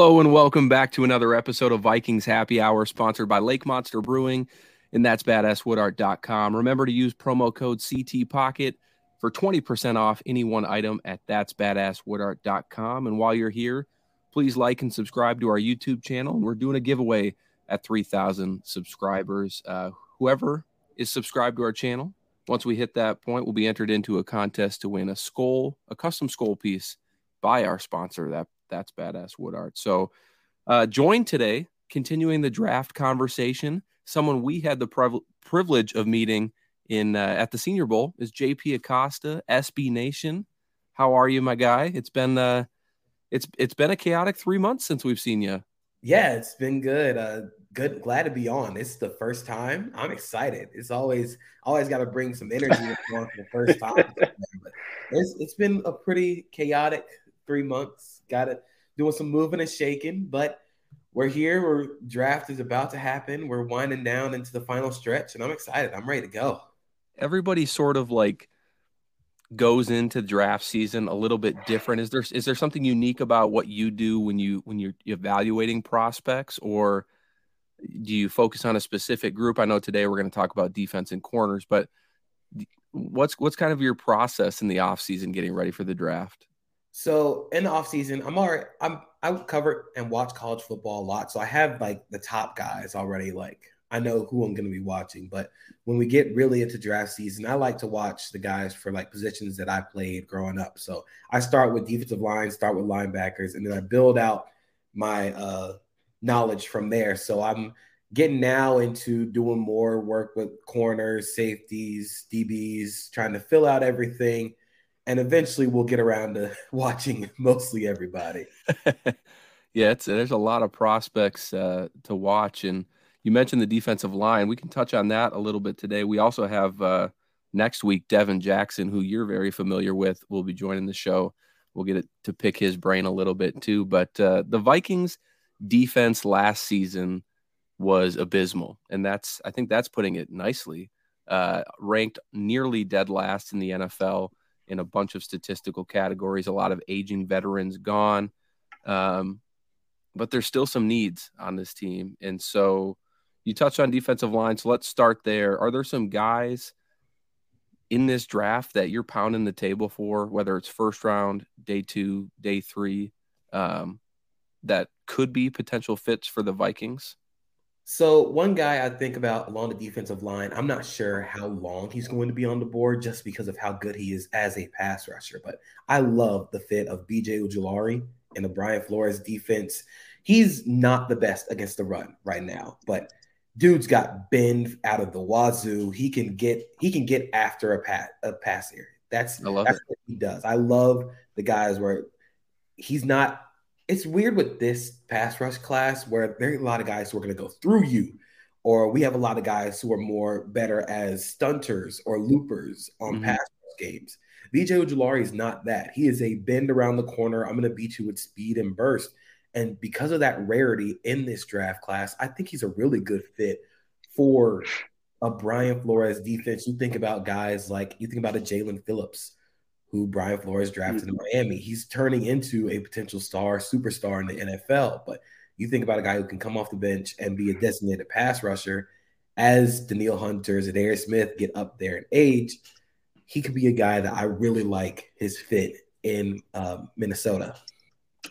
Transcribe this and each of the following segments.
Hello and welcome back to another episode of Vikings Happy Hour, sponsored by Lake Monster Brewing, and that's badasswoodart.com. Remember to use promo code CT Pocket for 20% off any one item at that's badasswoodart.com. And while you're here, please like and subscribe to our YouTube channel. And we're doing a giveaway at 3,000 subscribers. Uh, whoever is subscribed to our channel, once we hit that point, we'll be entered into a contest to win a skull, a custom skull piece by our sponsor. That that's badass wood art. So, uh, joined today, continuing the draft conversation, someone we had the priv- privilege of meeting in uh, at the Senior Bowl is JP Acosta, SB Nation. How are you, my guy? It's been uh, it's it's been a chaotic three months since we've seen you. Yeah, it's been good. Uh, good, glad to be on. It's the first time. I'm excited. It's always always got to bring some energy for the first time. it's it's been a pretty chaotic three months. Got it doing some moving and shaking, but we're here. We're draft is about to happen. We're winding down into the final stretch, and I'm excited. I'm ready to go. Everybody sort of like goes into draft season a little bit different. Is there is there something unique about what you do when you when you're evaluating prospects, or do you focus on a specific group? I know today we're going to talk about defense and corners, but what's what's kind of your process in the off season getting ready for the draft? So in the off season, I'm already I'm I cover and watch college football a lot, so I have like the top guys already. Like I know who I'm going to be watching, but when we get really into draft season, I like to watch the guys for like positions that I played growing up. So I start with defensive line, start with linebackers, and then I build out my uh, knowledge from there. So I'm getting now into doing more work with corners, safeties, DBs, trying to fill out everything and eventually we'll get around to watching mostly everybody. yeah, there's a lot of prospects uh, to watch, and you mentioned the defensive line. We can touch on that a little bit today. We also have uh, next week Devin Jackson, who you're very familiar with, will be joining the show. We'll get it to pick his brain a little bit too. But uh, the Vikings defense last season was abysmal, and that's I think that's putting it nicely. Uh, ranked nearly dead last in the NFL in a bunch of statistical categories. A lot of aging veterans gone, um, but there's still some needs on this team. And so you touched on defensive line. So let's start there. Are there some guys in this draft that you're pounding the table for, whether it's first round, day two, day three, um, that could be potential fits for the Vikings? So one guy I think about along the defensive line, I'm not sure how long he's going to be on the board just because of how good he is as a pass rusher. But I love the fit of BJ Ojulari and the Brian Flores defense. He's not the best against the run right now, but dude's got bend out of the wazoo. He can get he can get after a pass a passer. That's that's it. what he does. I love the guys where he's not it's weird with this pass rush class where there are a lot of guys who are going to go through you, or we have a lot of guys who are more better as stunters or loopers on mm-hmm. pass rush games. BJ Ojulari is not that. He is a bend around the corner. I'm going to beat you with speed and burst. And because of that rarity in this draft class, I think he's a really good fit for a Brian Flores defense. You think about guys like you think about a Jalen Phillips who Brian Flores drafted mm-hmm. in Miami. He's turning into a potential star, superstar in the NFL. But you think about a guy who can come off the bench and be a designated pass rusher as Danielle Hunter, Za'Darius Smith get up there in age. He could be a guy that I really like his fit in um, Minnesota.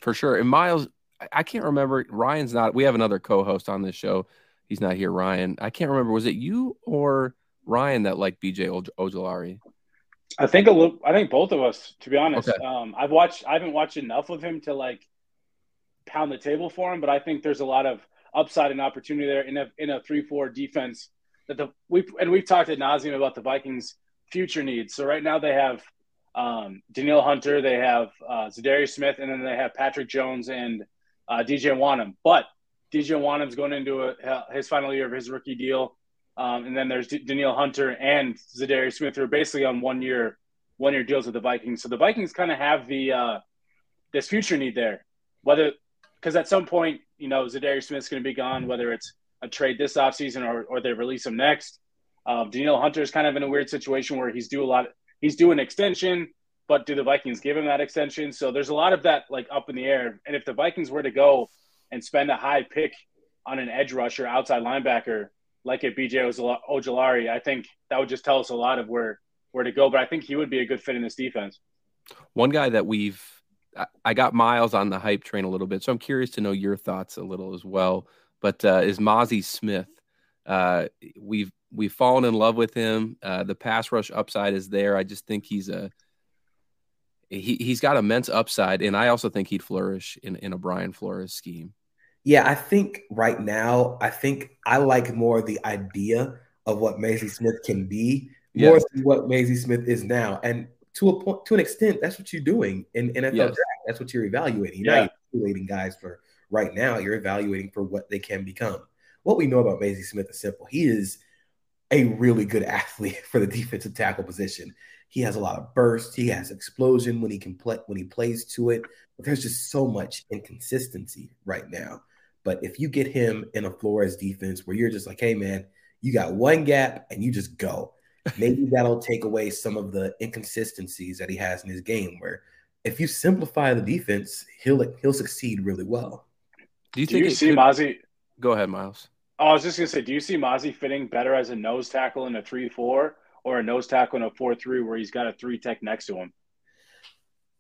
For sure. And Miles, I can't remember. Ryan's not. We have another co-host on this show. He's not here. Ryan. I can't remember. Was it you or Ryan that liked BJ Ojulari? I think a little. I think both of us, to be honest. Okay. Um, I've watched. I haven't watched enough of him to like pound the table for him, but I think there's a lot of upside and opportunity there in a in a three four defense that the we and we've talked at nauseum about the Vikings' future needs. So right now they have um, Danielle Hunter, they have uh, Za'Darius Smith, and then they have Patrick Jones and uh, DJ Wonnum. But DJ Wonnum's going into a, his final year of his rookie deal. Um, and then there's D- Danielle Hunter and Za'Darius Smith who are basically on one year one year deals with the Vikings. So the Vikings kind of have the uh, this future need there, whether because at some point you know Za'Darius Smith's going to be gone, whether it's a trade this offseason or or they release him next. Um, Danielle Hunter is kind of in a weird situation where he's due a lot. Of, he's due an extension, but do the Vikings give him that extension? So there's a lot of that like up in the air. And if the Vikings were to go and spend a high pick on an edge rusher, outside linebacker like a BJ Ojulari, I think that would just tell us a lot of where where to go. But I think he would be a good fit in this defense. One guy that we've I got Miles on the hype train a little bit, so I'm curious to know your thoughts a little as well. But uh, is Mazi Smith? Uh, we've we've fallen in love with him. Uh, the pass rush upside is there. I just think he's a he he's got immense upside, and I also think he'd flourish in in a Brian Flores scheme. Yeah, I think right now, I think I like more the idea of what Mazi Smith can be more than what Mazi Smith is now. And to a point, to an extent, that's what you're doing in NFL yes. draft. That's what you're evaluating. You're yeah. not evaluating guys for right now. You're evaluating for what they can become. What we know about Mazi Smith is simple. He is a really good athlete for the defensive tackle position. He has a lot of burst. He has explosion when he can play when he plays to it. But there's just so much inconsistency right now. But if you get him in a Flores defense where you're just like, hey man, you got one gap and you just go, maybe that'll take away some of the inconsistencies that he has in his game. Where if you simplify the defense, he'll he'll succeed really well. Do you think do you see could... Mazi? Go ahead, Miles. Oh, I was just gonna say, do you see Mazi fitting better as a nose tackle in a three-four or a nose tackle in a four-three where he's got a three tech next to him?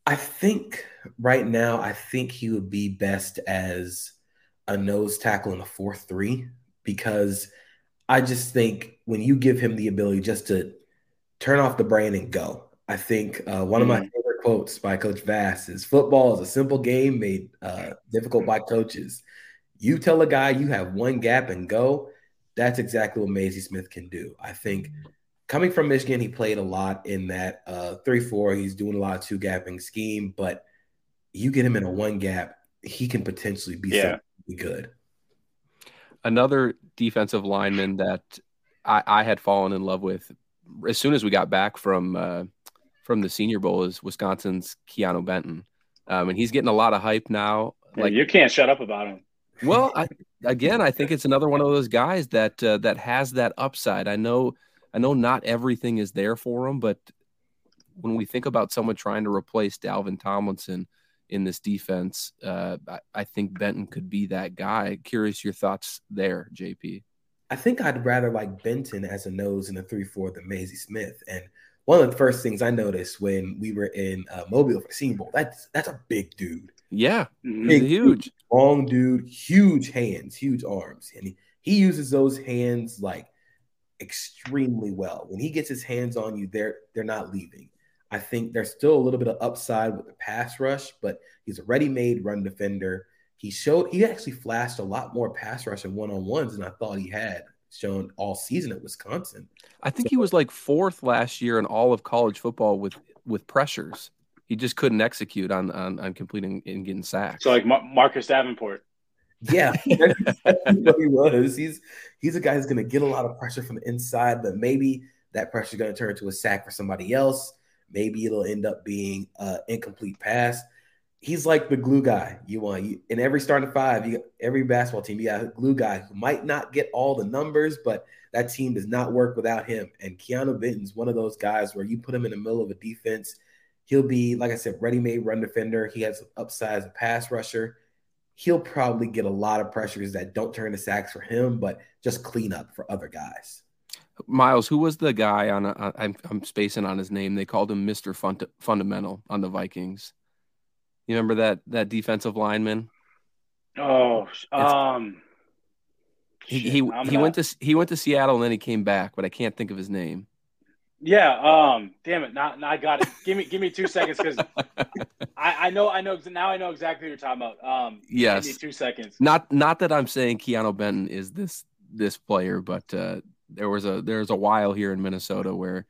I think right now, I think he would be best as a nose tackle in a four-three because I just think when you give him the ability just to turn off the brain and go, I think uh, one mm of my mm-hmm. favorite quotes by Coach Vass is football is a simple game made uh, difficult by coaches. You tell a guy you have one gap and go, that's exactly what Mazi Smith can do. I think coming from Michigan, he played a lot in that uh, 3 4. He's doing a lot of two gapping scheme, but you get him in a one gap, he can potentially be yeah. Good another defensive lineman that I, I, had fallen in love with as soon as we got back from uh, from the Senior Bowl is Wisconsin's Keanu Benton, um, and he's getting a lot of hype now. Yeah, like you can't shut up about him. Well, I, again, I think it's another one of those guys that uh, that has that upside. I know, I know, not everything is there for him, but when we think about someone trying to replace Dalvin Tomlinson, in this defense. Uh, I, I, think Benton could be that guy. Curious your thoughts there, JP. I think I'd rather like Benton as a nose in a three four than Mazi Smith. And one of the first things I noticed when we were in uh, Mobile for the Senior Bowl, that's that's a big dude. Yeah, big, huge, dude, long dude, huge hands, huge arms, and he, he uses those hands like extremely well. When he gets his hands on you, they're they're not leaving. I think there's still a little bit of upside with the pass rush, but he's a ready-made run defender. He showed he actually flashed a lot more pass rush and one-on-ones than I thought he had shown all season at Wisconsin. I think so, he was like fourth last year in all of college football with with pressures. He just couldn't execute on on, on completing and getting sacked. So like Mar- Marcus Davenport. Yeah, what he was. He's he's a guy who's going to get a lot of pressure from the inside, but maybe that pressure is going to turn into a sack for somebody else. Maybe it'll end up being an incomplete pass. He's like the glue guy you want. You, in every starting five, you every basketball team, you got a glue guy who might not get all the numbers, but that team does not work without him. And Keanu Benton's one of those guys where you put him in the middle of a defense, he'll be, like I said, ready-made run defender. He has upside as a pass rusher. He'll probably get a lot of pressures that don't turn to sacks for him, but just clean up for other guys. Miles, who was the guy on? A, I'm I'm spacing on his name. They called him Mister Fund- Fundamental on the Vikings. You remember that that defensive lineman? Oh, um, he he, he went to he went to Seattle and then he came back, but I can't think of his name. Yeah, um, damn it, not, not I got it. give me give me two seconds because I, I know I know now I know exactly what you're talking about. Um, yes, two seconds. Not not that I'm saying Keanu Benton is this this player, but uh, there was a there's a while here in Minnesota where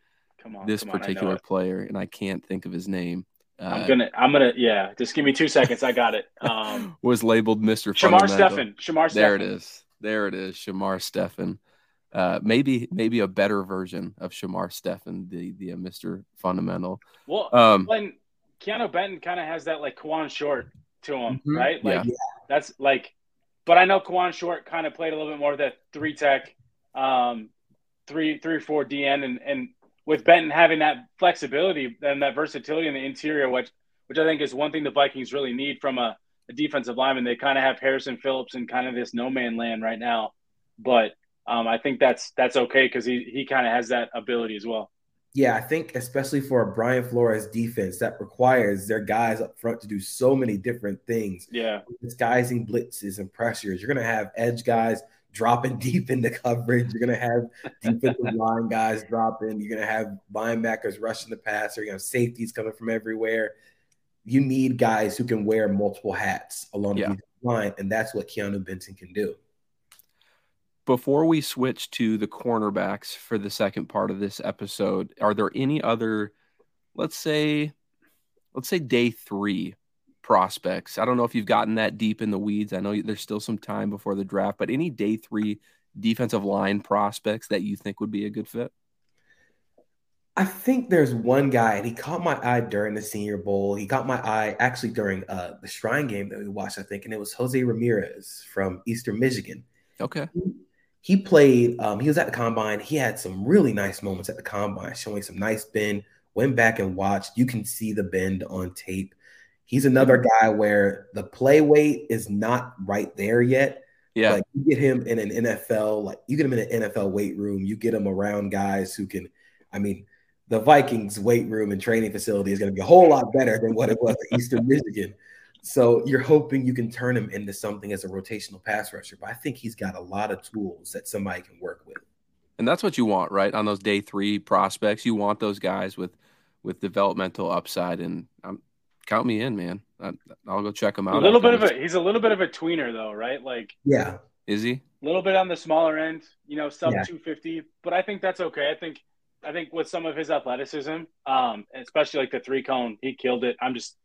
on, this particular on, player, and I can't think of his name. Uh, I'm gonna, I'm gonna, yeah. Just give me two seconds. I got it. Um, was labeled Mister Shamar Stephen. Shamar. There it is. There it is. Shamar Stephen. Uh, maybe, maybe a better version of Shamar Stephen, the the uh, Mister Fundamental. Well, um, when Keanu Benton kind of has that like Kawann Short to him, mm-hmm. right? Like yeah. that's like, but I know Kawann Short kind of played a little bit more of that three tech um, three, three, four DN, and and with Benton having that flexibility and that versatility in the interior, which which I think is one thing the Vikings really need from a a defensive lineman. They kind of have Harrison Phillips in kind of this no man land right now, but um, I think that's that's okay because he he kind of has that ability as well. Yeah, I think especially for a Brian Flores defense that requires their guys up front to do so many different things. Yeah, disguising blitzes and pressures. You're going to have edge guys dropping deep into coverage. You're going to have defensive line guys dropping. You're going to have linebackers rushing the passer. You're going to have safeties coming from everywhere. You need guys who can wear multiple hats along yeah. the line, and that's what Keanu Benton can do before we switch to the cornerbacks for the second part of this episode, are there any other, let's say, let's say day three prospects? I don't know if you've gotten that deep in the weeds. I know there's still some time before the draft, but any day three defensive line prospects that you think would be a good fit? I think there's one guy, and he caught my eye during the Senior Bowl. He caught my eye actually during uh, the Shrine game that we watched, I think, and it was Jose Ramirez from Eastern Michigan. Okay he played, um, he was at the combine. He had some really nice moments at the combine, showing some nice bend. Went back and watched. You can see the bend on tape. He's another guy where the play weight is not right there yet. Yeah. Like you get him in an NFL, like you get him in an NFL weight room, you get him around guys who can, I mean, the Vikings weight room and training facility is going to be a whole lot better than what it was at Eastern Michigan. So you're hoping you can turn him into something as a rotational pass rusher. But I think he's got a lot of tools that somebody can work with. And that's what you want, right? On those day three prospects, you want those guys with with developmental upside. And um, count me in, man. I, will go check him out. A little bit of a he's a little bit of a tweener though, right? Like yeah, is he? A little bit on the smaller end, you know, sub yeah. 250. But I think that's okay. I think I think with some of his athleticism, um, especially like the three cone, he killed it. I'm just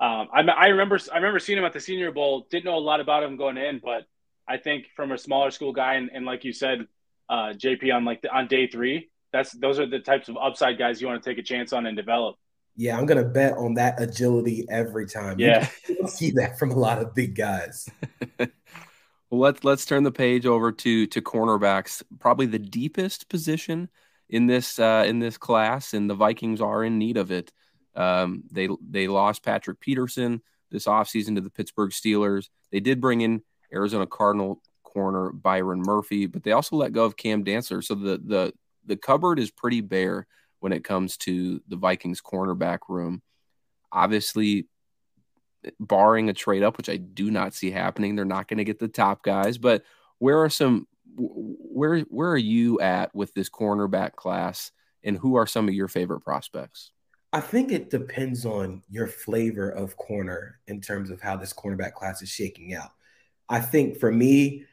um, I, I remember I remember seeing him at the Senior Bowl. Didn't know a lot about him going in, but I think from a smaller school guy, and, and like you said, uh, JP on like the, on day three, that's those are the types of upside guys you want to take a chance on and develop. Yeah, I'm gonna bet on that agility every time. Yeah, see that from a lot of big guys. well, let's let's turn the page over to to cornerbacks. Probably the deepest position in this uh, in this class, and the Vikings are in need of it. Um, they they lost Patrick Peterson this offseason to the Pittsburgh Steelers. They did bring in Arizona Cardinal corner Byron Murphy, but they also let go of Cam Dantzler, So the the the cupboard is pretty bare when it comes to the Vikings cornerback room. Obviously, barring a trade up, which I do not see happening, they're not going to get the top guys. But where are some where where are you at with this cornerback class, and who are some of your favorite prospects? I think it depends on your flavor of corner in terms of how this cornerback class is shaking out. I think for me,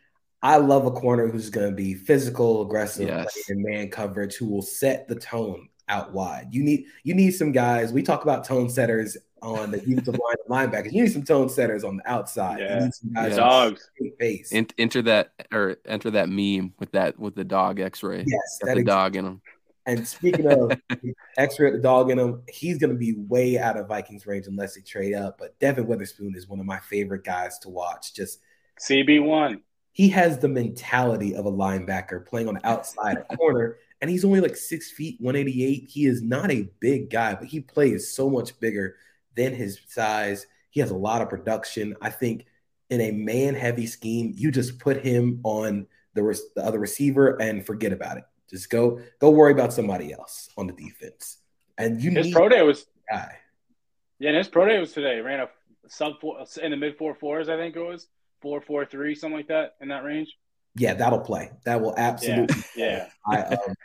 I love a corner who's going to be physical, aggressive, yes. and man coverage, who will set the tone out wide. You need you need some guys. We talk about tone setters on the defensive line linebackers. You need some tone setters on the outside. Yeah. You need some guys dogs. Face. enter that or enter that meme with that with the dog X-ray. Yes, Got the dog in them. And speaking of extra the dog in him, he's going to be way out of Vikings range unless they trade up. But Devon Witherspoon is one of my favorite guys to watch. Just CB1. He has the mentality of a linebacker playing on the outside corner, and he's only like six feet, 188. He is not a big guy, but he plays so much bigger than his size. He has a lot of production. I think in a man heavy scheme, you just put him on the, the other receiver and forget about it. Just go go worry about somebody else on the defense. And you his pro day was guy. Yeah, and his pro day was today. Ran a sub four in the mid four fours, I think it was four four three, something like that in that range. Yeah, that'll play. That will absolutely. Yeah. I, um,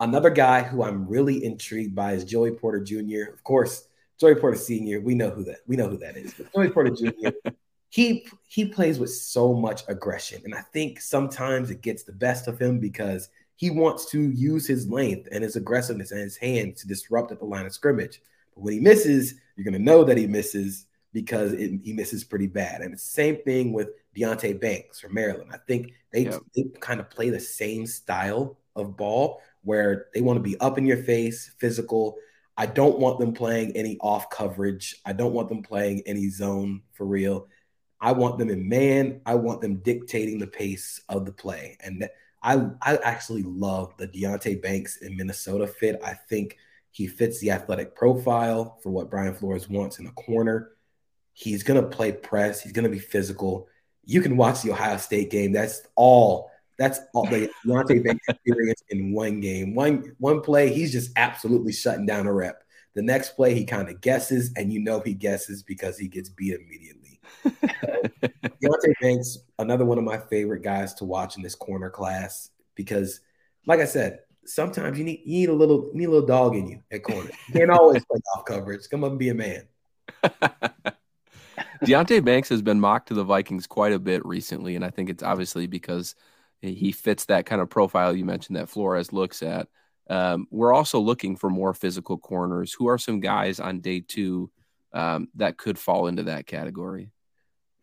another guy who I'm really intrigued by is Joey Porter Jr. Of course, Joey Porter Sr. We know who that. We know who that is. But Joey Porter Jr. he he plays with so much aggression, and I think sometimes it gets the best of him because he wants to use his length and his aggressiveness and his hands to disrupt at the line of scrimmage. But when he misses, you're going to know that he misses because it, he misses pretty bad. And the same thing with Deonte Banks from Maryland. I think they, they kind of play the same style of ball where they want to be up in your face, physical. I don't want them playing any off coverage. I don't want them playing any zone for real. I want them in man. I want them dictating the pace of the play. And I I actually love the Deonte Banks in Minnesota fit. I think he fits the athletic profile for what Brian Flores wants in a corner. He's gonna play press. He's gonna be physical. You can watch the Ohio State game. That's all. That's all the Deonte Banks experience in one game. One one play, he's just absolutely shutting down a rep. The next play, he kind of guesses, and you know he guesses because he gets beat immediately. Deonte Banks, another one of my favorite guys to watch in this corner class because, like I said, sometimes you need you need a little you need a little dog in you at corner. You can't always play off coverage. Come up and be a man. Deonte Banks has been mocked to the Vikings quite a bit recently, and I think it's obviously because he fits that kind of profile you mentioned that Flores looks at. Um, we're also looking for more physical corners. Who are some guys on day two um, that could fall into that category?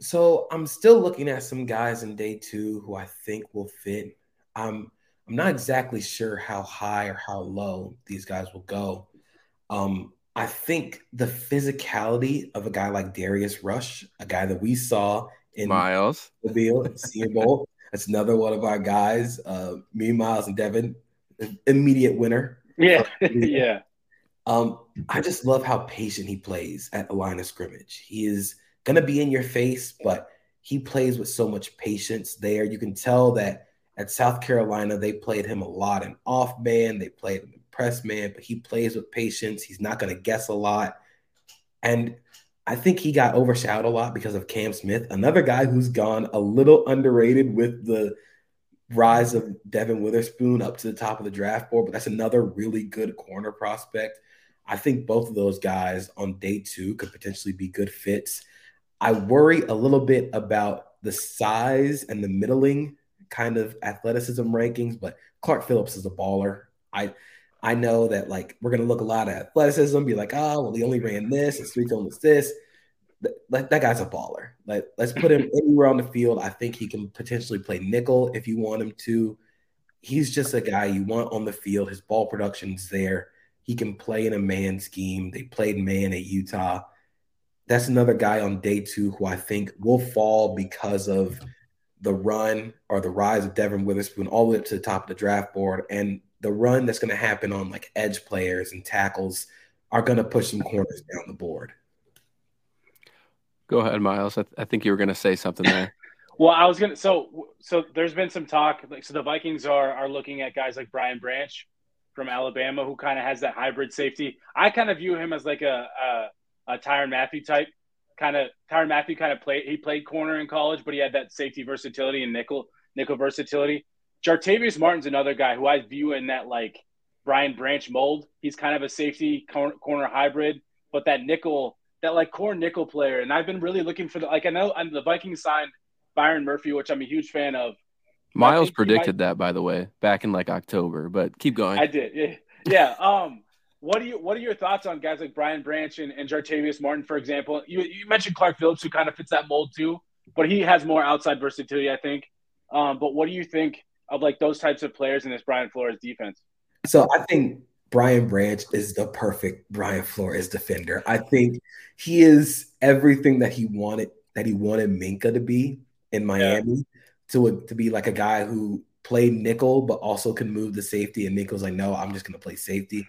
So I'm still looking at some guys in day two who I think will fit. Um, I'm not exactly sure how high or how low these guys will go. Um, I think the physicality of a guy like Darius Rush, a guy that we saw in Miles, the Bill, Senior Bowl, that's another one of our guys. Uh, me, Miles, and Devin, immediate winner. Yeah, yeah. Um, I just love how patient he plays at the line of scrimmage. He is gonna be in your face, but he plays with so much patience there. You can tell that at South Carolina, they played him a lot in off man, they played him in press man, but he plays with patience. He's not gonna guess a lot. And I think he got overshadowed a lot because of Cam Smith, another guy who's gone a little underrated with the rise of Devon Witherspoon up to the top of the draft board, but that's another really good corner prospect. I think both of those guys on day two could potentially be good fits. I worry a little bit about the size and the middling kind of athleticism rankings, but Clark Phillips is a baller. I I know that like we're gonna look a lot at athleticism, be like, oh, well, he only ran this, his three cone was this. That, that guy's a baller. Like, let's put him anywhere on the field. I think he can potentially play nickel if you want him to. He's just a guy you want on the field. His ball production's there. He can play in a man scheme. They played man at Utah. That's another guy on day two who I think will fall because of the run or the rise of Devon Witherspoon all the way up to the top of the draft board and the run that's going to happen on like edge players and tackles are going to push some corners down the board. Go ahead, Miles. I, th- I think you were going to say something there. well, I was going to. So, so there's been some talk. Like, so the Vikings are are looking at guys like Brian Branch from Alabama, who kind of has that hybrid safety. I kind of view him as like a a, a Tyrann Mathieu type. Kind of Tyrann Mathieu kind of played. He played corner in college, but he had that safety versatility and nickel nickel versatility. Jartavius Martin's another guy who I view in that like Brian Branch mold. He's kind of a safety corner, corner hybrid, but that nickel, that like core nickel player. And I've been really looking for the like I know I'm the Vikings signed Byron Murphy, which I'm a huge fan of. Miles predicted might, that by the way back in like October, but keep going. I did, yeah, yeah. Um, what do you what are your thoughts on guys like Brian Branch and, and Jartavius Martin, for example? You you mentioned Clark Phillips, who kind of fits that mold too, but he has more outside versatility, I think. Um, but what do you think of like those types of players in this Brian Flores defense? So I think Brian Branch is the perfect Brian Flores defender. I think he is everything that he wanted that he wanted Minkah to be in Miami yeah. to to be like a guy who played nickel but also can move the safety. And Minkah's like, no, I'm just going to play safety.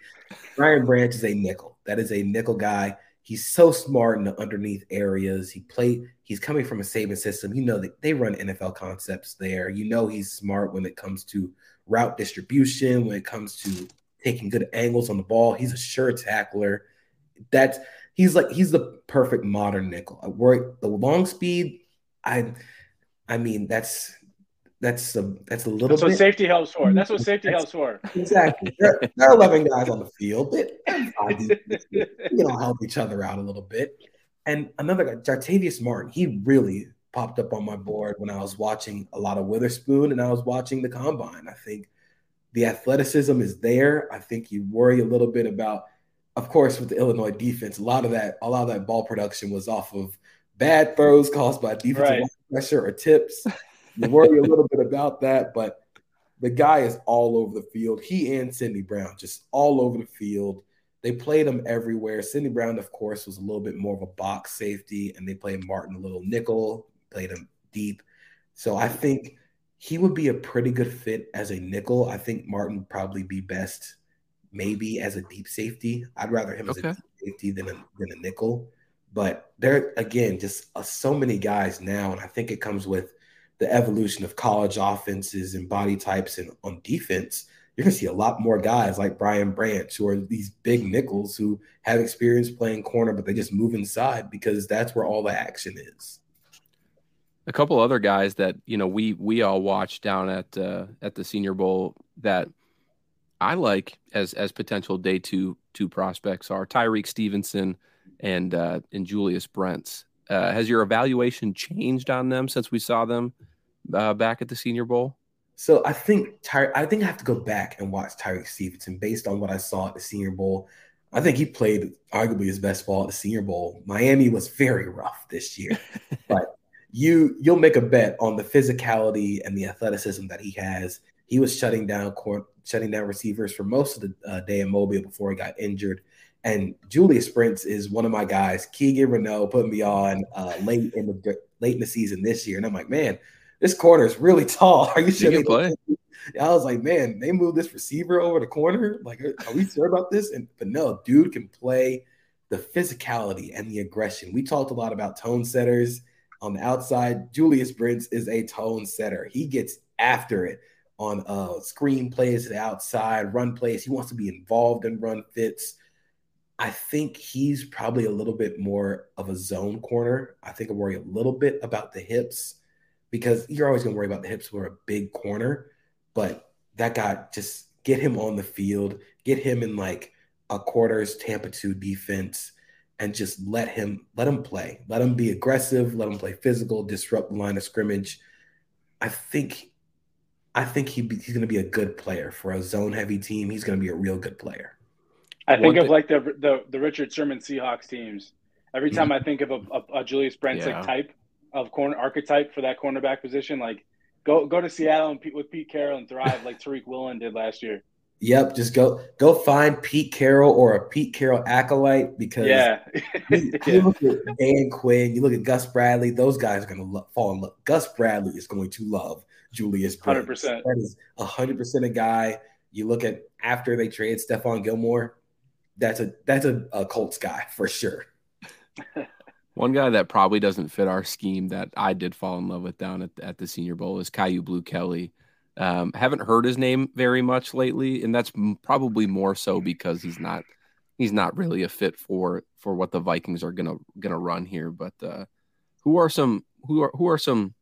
Brian Branch is a nickel. That is a nickel guy. He's so smart in the underneath areas. He played. He's coming from a Saban system. You know that they run NFL concepts there. You know he's smart when it comes to route distribution. When it comes to taking good angles on the ball, he's a sure tackler. That's he's like he's the perfect modern nickel. I worry the long speed. I, I mean that's that's a that's a little. That's bit, what safety helps for. That's what safety helps for. Exactly. There, there, are eleven guys on the field, but you know help each other out a little bit. And another guy, Jartavius Martin, he really popped up on my board when I was watching a lot of Witherspoon and I was watching the combine. I think the athleticism is there. I think you worry a little bit about, of course, with the Illinois defense, a lot of that, a lot of that ball production was off of bad throws caused by defensive right. pressure or tips. You worry a little bit about that, but the guy is all over the field. He and Sydney Brown just all over the field. They played him everywhere. Sydney Brown, of course, was a little bit more of a box safety, and they played Martin a little nickel, played him deep. So I think he would be a pretty good fit as a nickel. I think Martin would probably be best maybe as a deep safety. I'd rather him okay. as a deep safety than a, than a nickel. But there again, just uh, so many guys now, and I think it comes with the evolution of college offenses and body types and on defense you're going to see a lot more guys like Brian Branch who are these big nickels who have experience playing corner, but they just move inside because that's where all the action is. A couple other guys that you know we we all watched down at uh, at the Senior Bowl that I like as as potential day two two prospects are Tyrique Stevenson and uh, and Julius Brents. Uh, has your evaluation changed on them since we saw them uh, back at the Senior Bowl? So I think Ty- I think I have to go back and watch Tyrique Stevenson based on what I saw at the Senior Bowl. I think he played arguably his best ball at the Senior Bowl. Miami was very rough this year, but you you'll make a bet on the physicality and the athleticism that he has. He was shutting down court, shutting down receivers for most of the uh, day in Mobile before he got injured. And Julius Brents is one of my guys. Keegan Renault put me on uh, late in the late in the season this year, and I'm like, man, this corner is really tall. Are you sure they play? I was like, man, they moved this receiver over the corner. Like, are we sure about this? And but no, dude can play the physicality and the aggression. We talked a lot about tone setters on the outside. Julius Brents is a tone setter. He gets after it on uh screen plays to the outside, run plays. He wants to be involved in run fits. I think he's probably a little bit more of a zone corner. I think I worry a little bit about the hips because you're always going to worry about the hips for a big corner. But that guy, just get him on the field, get him in like a quarters Tampa 2 defense, and just let him let him play. Let him be aggressive, let him play physical, disrupt the line of scrimmage. I think I think he be, he's going to be a good player for a zone heavy team. He's going to be a real good player. I think of like the, the the Richard Sherman Seahawks teams. Every time mm-hmm. I think of a, a, a Julius Brents yeah. type, of corner archetype for that cornerback position. Like go go to Seattle and Pete, with Pete Carroll and thrive like Tariq Woolen did last year. Yep, just go go find Pete Carroll or a Pete Carroll acolyte because yeah, you, you look at Dan Quinn, you look at Gus Bradley, those guys are going to lo- fall in love. Gus Bradley is going to love Julius. Hundred percent. That is hundred percent a guy. You look at after they trade Stephon Gilmore, that's a that's a, a Colts guy for sure. One guy that probably doesn't fit our scheme that I did fall in love with down at, at the Senior Bowl is Kyu Blue Kelly. Um, haven't heard his name very much lately, and that's probably more so because he's not he's not really a fit for for what the Vikings are gonna gonna run here. But uh, who are some who are who are some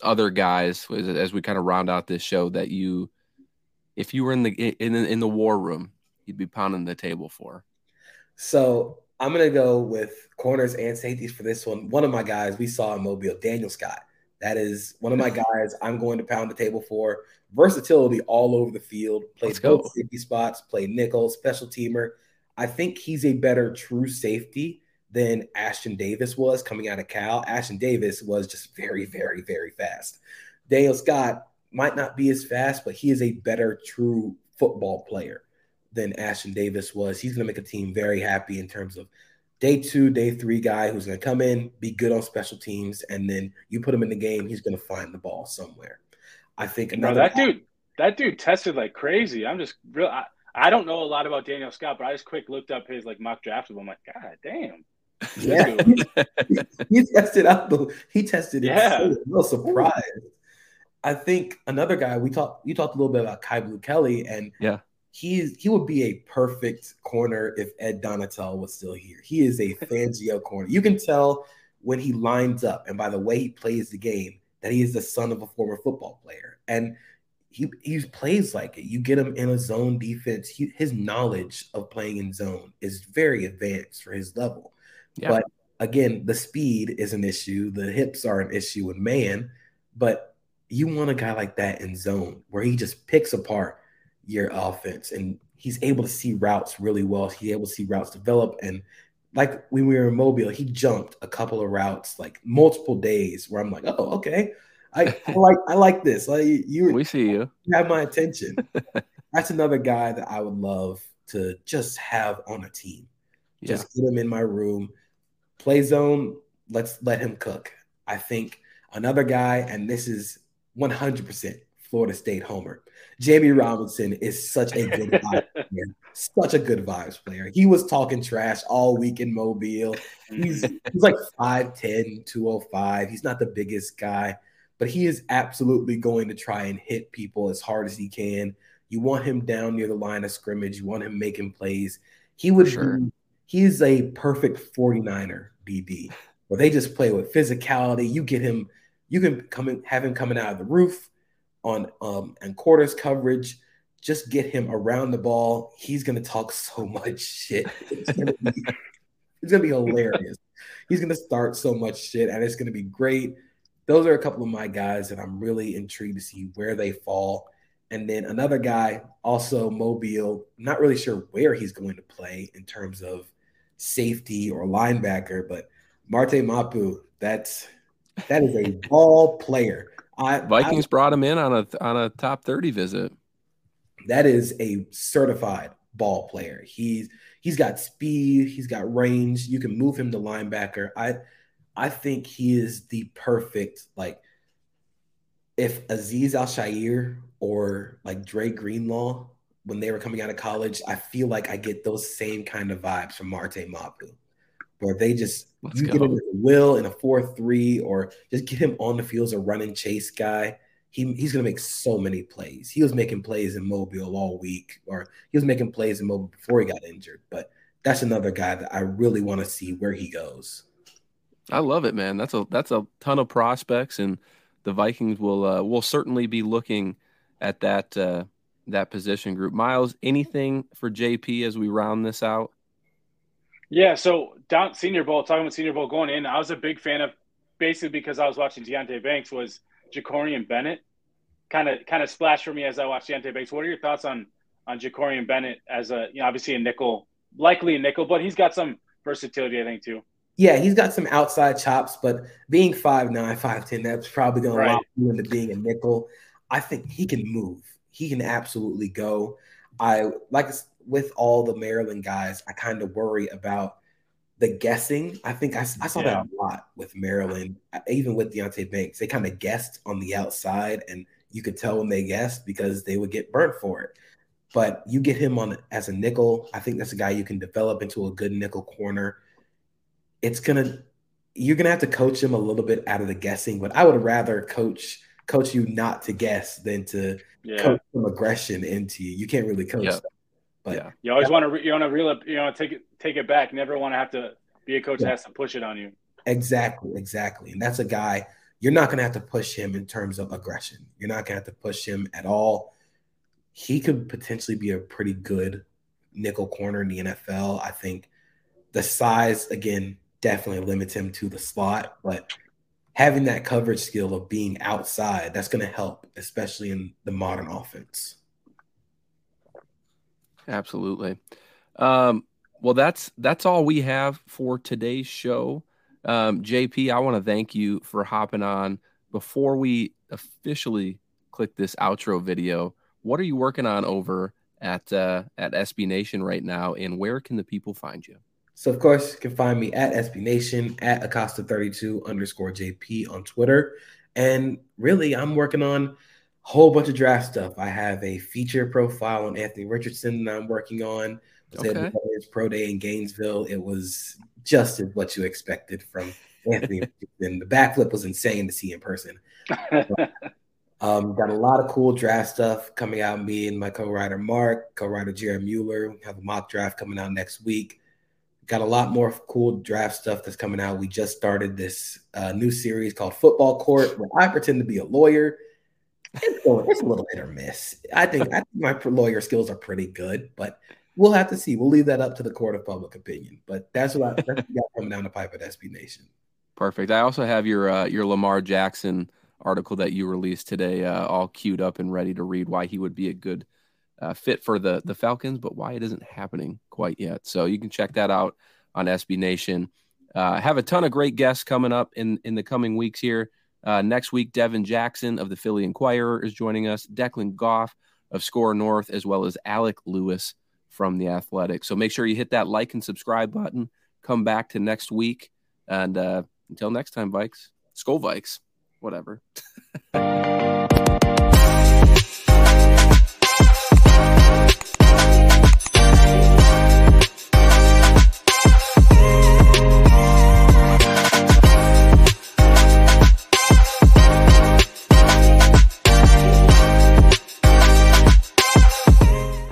other guys as, as we kind of round out this show that you, if you were in the in in the war room, you'd be pounding the table for? So I'm gonna go with corners and safeties for this one. One of my guys we saw in Mobile, Daniel Scott. That is one of my guys. I'm going to pound the table for versatility all over the field. Plays both safety spots, play nickel, special teamer. I think he's a better true safety than Ashtyn Davis was coming out of Cal. Ashtyn Davis was just very, very, very fast. Daniel Scott might not be as fast, but he is a better true football player than Ashtyn Davis was. He's going to make a team very happy in terms of day two, day three guy who's going to come in, be good on special teams, and then you put him in the game, he's going to find the ball somewhere. I think another that guy, dude, that dude tested like crazy. I'm just real. I, I don't know a lot about Daniel Scott, but I just quick looked up his like mock draft. I'm like, God damn. Yeah, he, he, tested out the. He tested it. Yeah, so, no surprise. I think another guy we talked. You talked a little bit about Kyu Blue Kelly, and yeah, he's he would be a perfect corner if Ed Donatell was still here. He is a Fangio corner. You can tell when he lines up and by the way he plays the game that he is the son of a former football player. And he he plays like it. You get him in a zone defense. He, his knowledge of playing in zone is very advanced for his level. Yeah. But again, the speed is an issue. The hips are an issue with man. But you want a guy like that in zone where he just picks apart your offense. And he's able to see routes really well. He's able to see routes develop. And like when we were in Mobile, he jumped a couple of routes like multiple days where I'm like, oh, okay. I, I like I like this. Like you we see you. you have my attention. That's another guy that I would love to just have on a team. Yeah. Just get him in my room. Play zone, let's let him cook. I think another guy, and this is 100% Florida State homer. Jammie Robinson is such a good vibe player, such a good vibes player. He was talking trash all week in Mobile. He's he's like 5'10, 205. He's not the biggest guy, but he is absolutely going to try and hit people as hard as he can. You want him down near the line of scrimmage. You want him making plays. He would sure. be, he's a perfect 49er DB where they just play with physicality. You get him, you can come in, have him coming out of the roof on um and quarters coverage. Just get him around the ball. He's gonna talk so much shit. It's it's gonna be hilarious. He's gonna start so much shit, and it's gonna be great. Those are a couple of my guys that I'm really intrigued to see where they fall. And then another guy, also Mobile, not really sure where he's going to play in terms of safety or linebacker, but Marte Mapu, that's that is a ball player. I, Vikings I, brought him in on a on a top 30 visit. That is a certified ball player. He's he's got speed, he's got range. You can move him to linebacker. I I think he is the perfect like if Aziz Al-Shaair or like Dre Greenlaw when they were coming out of college, I feel like I get those same kind of vibes from Marte Mapu where they just Let's you go. get him with a will in a four three, or just get him on the field as a run and chase guy. He, he's going to make so many plays. He was making plays in Mobile all week, or he was making plays in Mobile before he got injured. But that's another guy that I really want to see where he goes. I love it, man. That's a that's a ton of prospects, and the Vikings will uh, will certainly be looking at that uh, that position group. Miles, anything for JP as we round this out? Yeah, so down Senior Bowl, talking about Senior Bowl going in, I was a big fan of basically because I was watching Deonte Banks was Jakorian Bennett. Kind of kind of splashed for me as I watched Deonte Banks. What are your thoughts on on Jakorian Bennett as a you know obviously a nickel, likely a nickel, but he's got some versatility, I think, too. Yeah, he's got some outside chops, but being 5'9, 5'10, that's probably gonna right. lock you into being a nickel. I think he can move. He can absolutely go. I like with all the Maryland guys, I kind of worry about the guessing. I think I, I saw yeah. that a lot with Maryland, uh, even with Deonte Banks. They kind of guessed on the outside, and you could tell when they guessed because they would get burnt for it. But you get him on as a nickel. I think that's a guy you can develop into a good nickel corner. It's gonna you're gonna have to coach him a little bit out of the guessing, but I would rather coach coach you not to guess than to yeah. coach some aggression into you. You can't really coach yep. But yeah, you always want to you want to reel it, you know, take it take it back. Never want to have to be a coach yeah. that has to push it on you. Exactly, exactly. And that's a guy you're not going to have to push him in terms of aggression. You're not going to have to push him at all. He could potentially be a pretty good nickel corner in the NFL. I think the size again definitely limits him to the slot, but having that coverage skill of being outside that's going to help, especially in the modern offense. Absolutely. Um, well, that's that's all we have for today's show. Um, JP, I want to thank you for hopping on. Before we officially click this outro video, what are you working on over at uh, at SB Nation right now, and where can the people find you? So, of course, you can find me at SB Nation at Acosta32 underscore JP on Twitter. And really, I'm working on whole bunch of draft stuff. I have a feature profile on Anthony Richardson that I'm working on. Okay. His pro day in Gainesville. It was just as what you expected from Anthony Richardson. The backflip was insane to see in person. um, got a lot of cool draft stuff coming out. Me and my co-writer Mark, co-writer Jared Mueller have a mock draft coming out next week. Got a lot more cool draft stuff that's coming out. We just started this uh, new series called Football Court, where I pretend to be a lawyer it's, it's a little hit or miss. I think, I think my lawyer skills are pretty good, but we'll have to see. We'll leave that up to the court of public opinion. But that's what, I, got coming down the pipe at SB Nation. Perfect. I also have your uh, your Lamar Jackson article that you released today, uh, all queued up and ready to read. Why he would be a good uh, fit for the the Falcons, but why it isn't happening quite yet. So you can check that out on SB Nation. Uh, have a ton of great guests coming up in in the coming weeks here. Uh, next week, Devin Jackson of the Philly Inquirer is joining us, Declan Goff of Score North, as well as Alec Lewis from The Athletic. So make sure you hit that like and subscribe button. Come back to next week. And uh, until next time, Vikes, Skol Vikes, whatever.